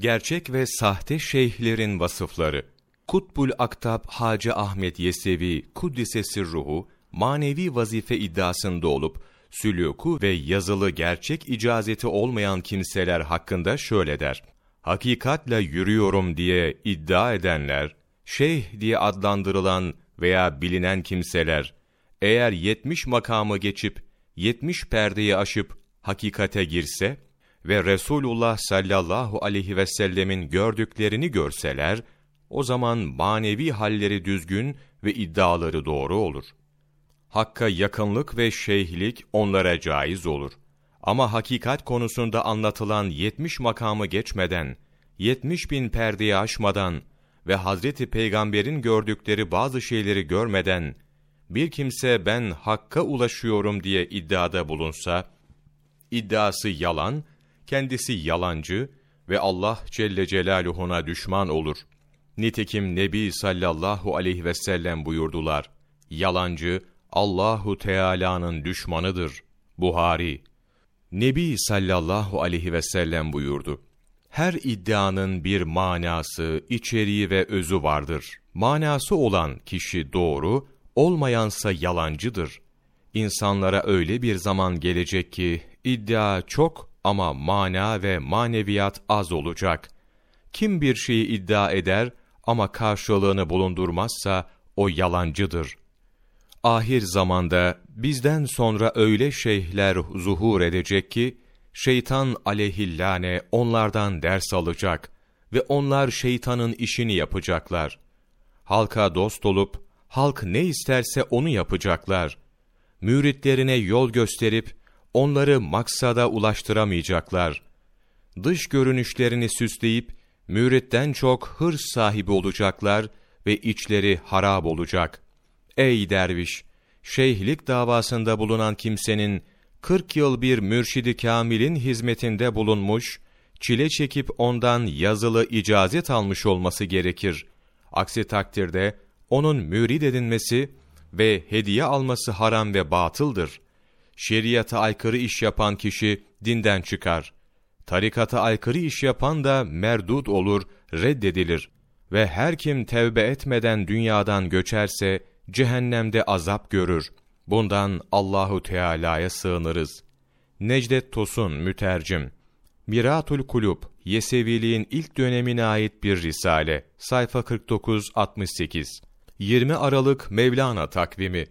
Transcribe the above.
Gerçek ve sahte şeyhlerin vasıfları. Kutbul Aktab Hacı Ahmet Yesevi Kuddisesi ruhu manevi vazife iddiasında olup sülûku ve yazılı gerçek icazeti olmayan kimseler hakkında şöyle der. Hakikatle yürüyorum diye iddia edenler, şeyh diye adlandırılan veya bilinen kimseler, eğer yetmiş makamı geçip, yetmiş perdeyi aşıp hakikate girse ve Resulullah sallallahu aleyhi ve sellemin gördüklerini görseler, o zaman manevi halleri düzgün ve iddiaları doğru olur. Hakka yakınlık ve şeyhlik onlara caiz olur. Ama hakikat konusunda anlatılan yetmiş makamı geçmeden, yetmiş bin perdeyi aşmadan ve Hazreti Peygamber'in gördükleri bazı şeyleri görmeden, bir kimse ben Hakk'a ulaşıyorum diye iddiada bulunsa, iddiası yalan, kendisi yalancı ve Allah Celle Celaluhu'na düşman olur. Nitekim Nebi sallallahu aleyhi ve sellem buyurdular, yalancı, Allahu Teala'nın düşmanıdır. Buhari Nebi sallallahu aleyhi ve sellem buyurdu. Her iddianın bir manası, içeriği ve özü vardır. Manası olan kişi doğru, olmayansa yalancıdır. İnsanlara öyle bir zaman gelecek ki, iddia çok ama mana ve maneviyat az olacak. Kim bir şeyi iddia eder ama karşılığını bulundurmazsa, o yalancıdır. Ahir zamanda bizden sonra öyle şeyhler zuhur edecek ki, şeytan aleyhillâne onlardan ders alacak ve onlar şeytanın işini yapacaklar. Halka dost olup, halk ne isterse onu yapacaklar. Müritlerine yol gösterip, onları maksada ulaştıramayacaklar. Dış görünüşlerini süsleyip, müritten çok hırs sahibi olacaklar ve içleri harap olacak. Ey derviş! Şeyhlik davasında bulunan kimsenin, 40 yıl bir mürşidi kamilin hizmetinde bulunmuş, çile çekip ondan yazılı icazet almış olması gerekir. Aksi takdirde, onun mürid edinmesi ve hediye alması haram ve batıldır. Şeriata aykırı iş yapan kişi dinden çıkar. Tarikata aykırı iş yapan da merdut olur, reddedilir. Ve her kim tevbe etmeden dünyadan göçerse, cehennemde azap görür. Bundan Allahu Teala'ya sığınırız. Necdet Tosun mütercim Miratul Kulub Yeseviliğin ilk dönemine ait bir risale. Sayfa 49 68. 20 Aralık Mevlana takvimi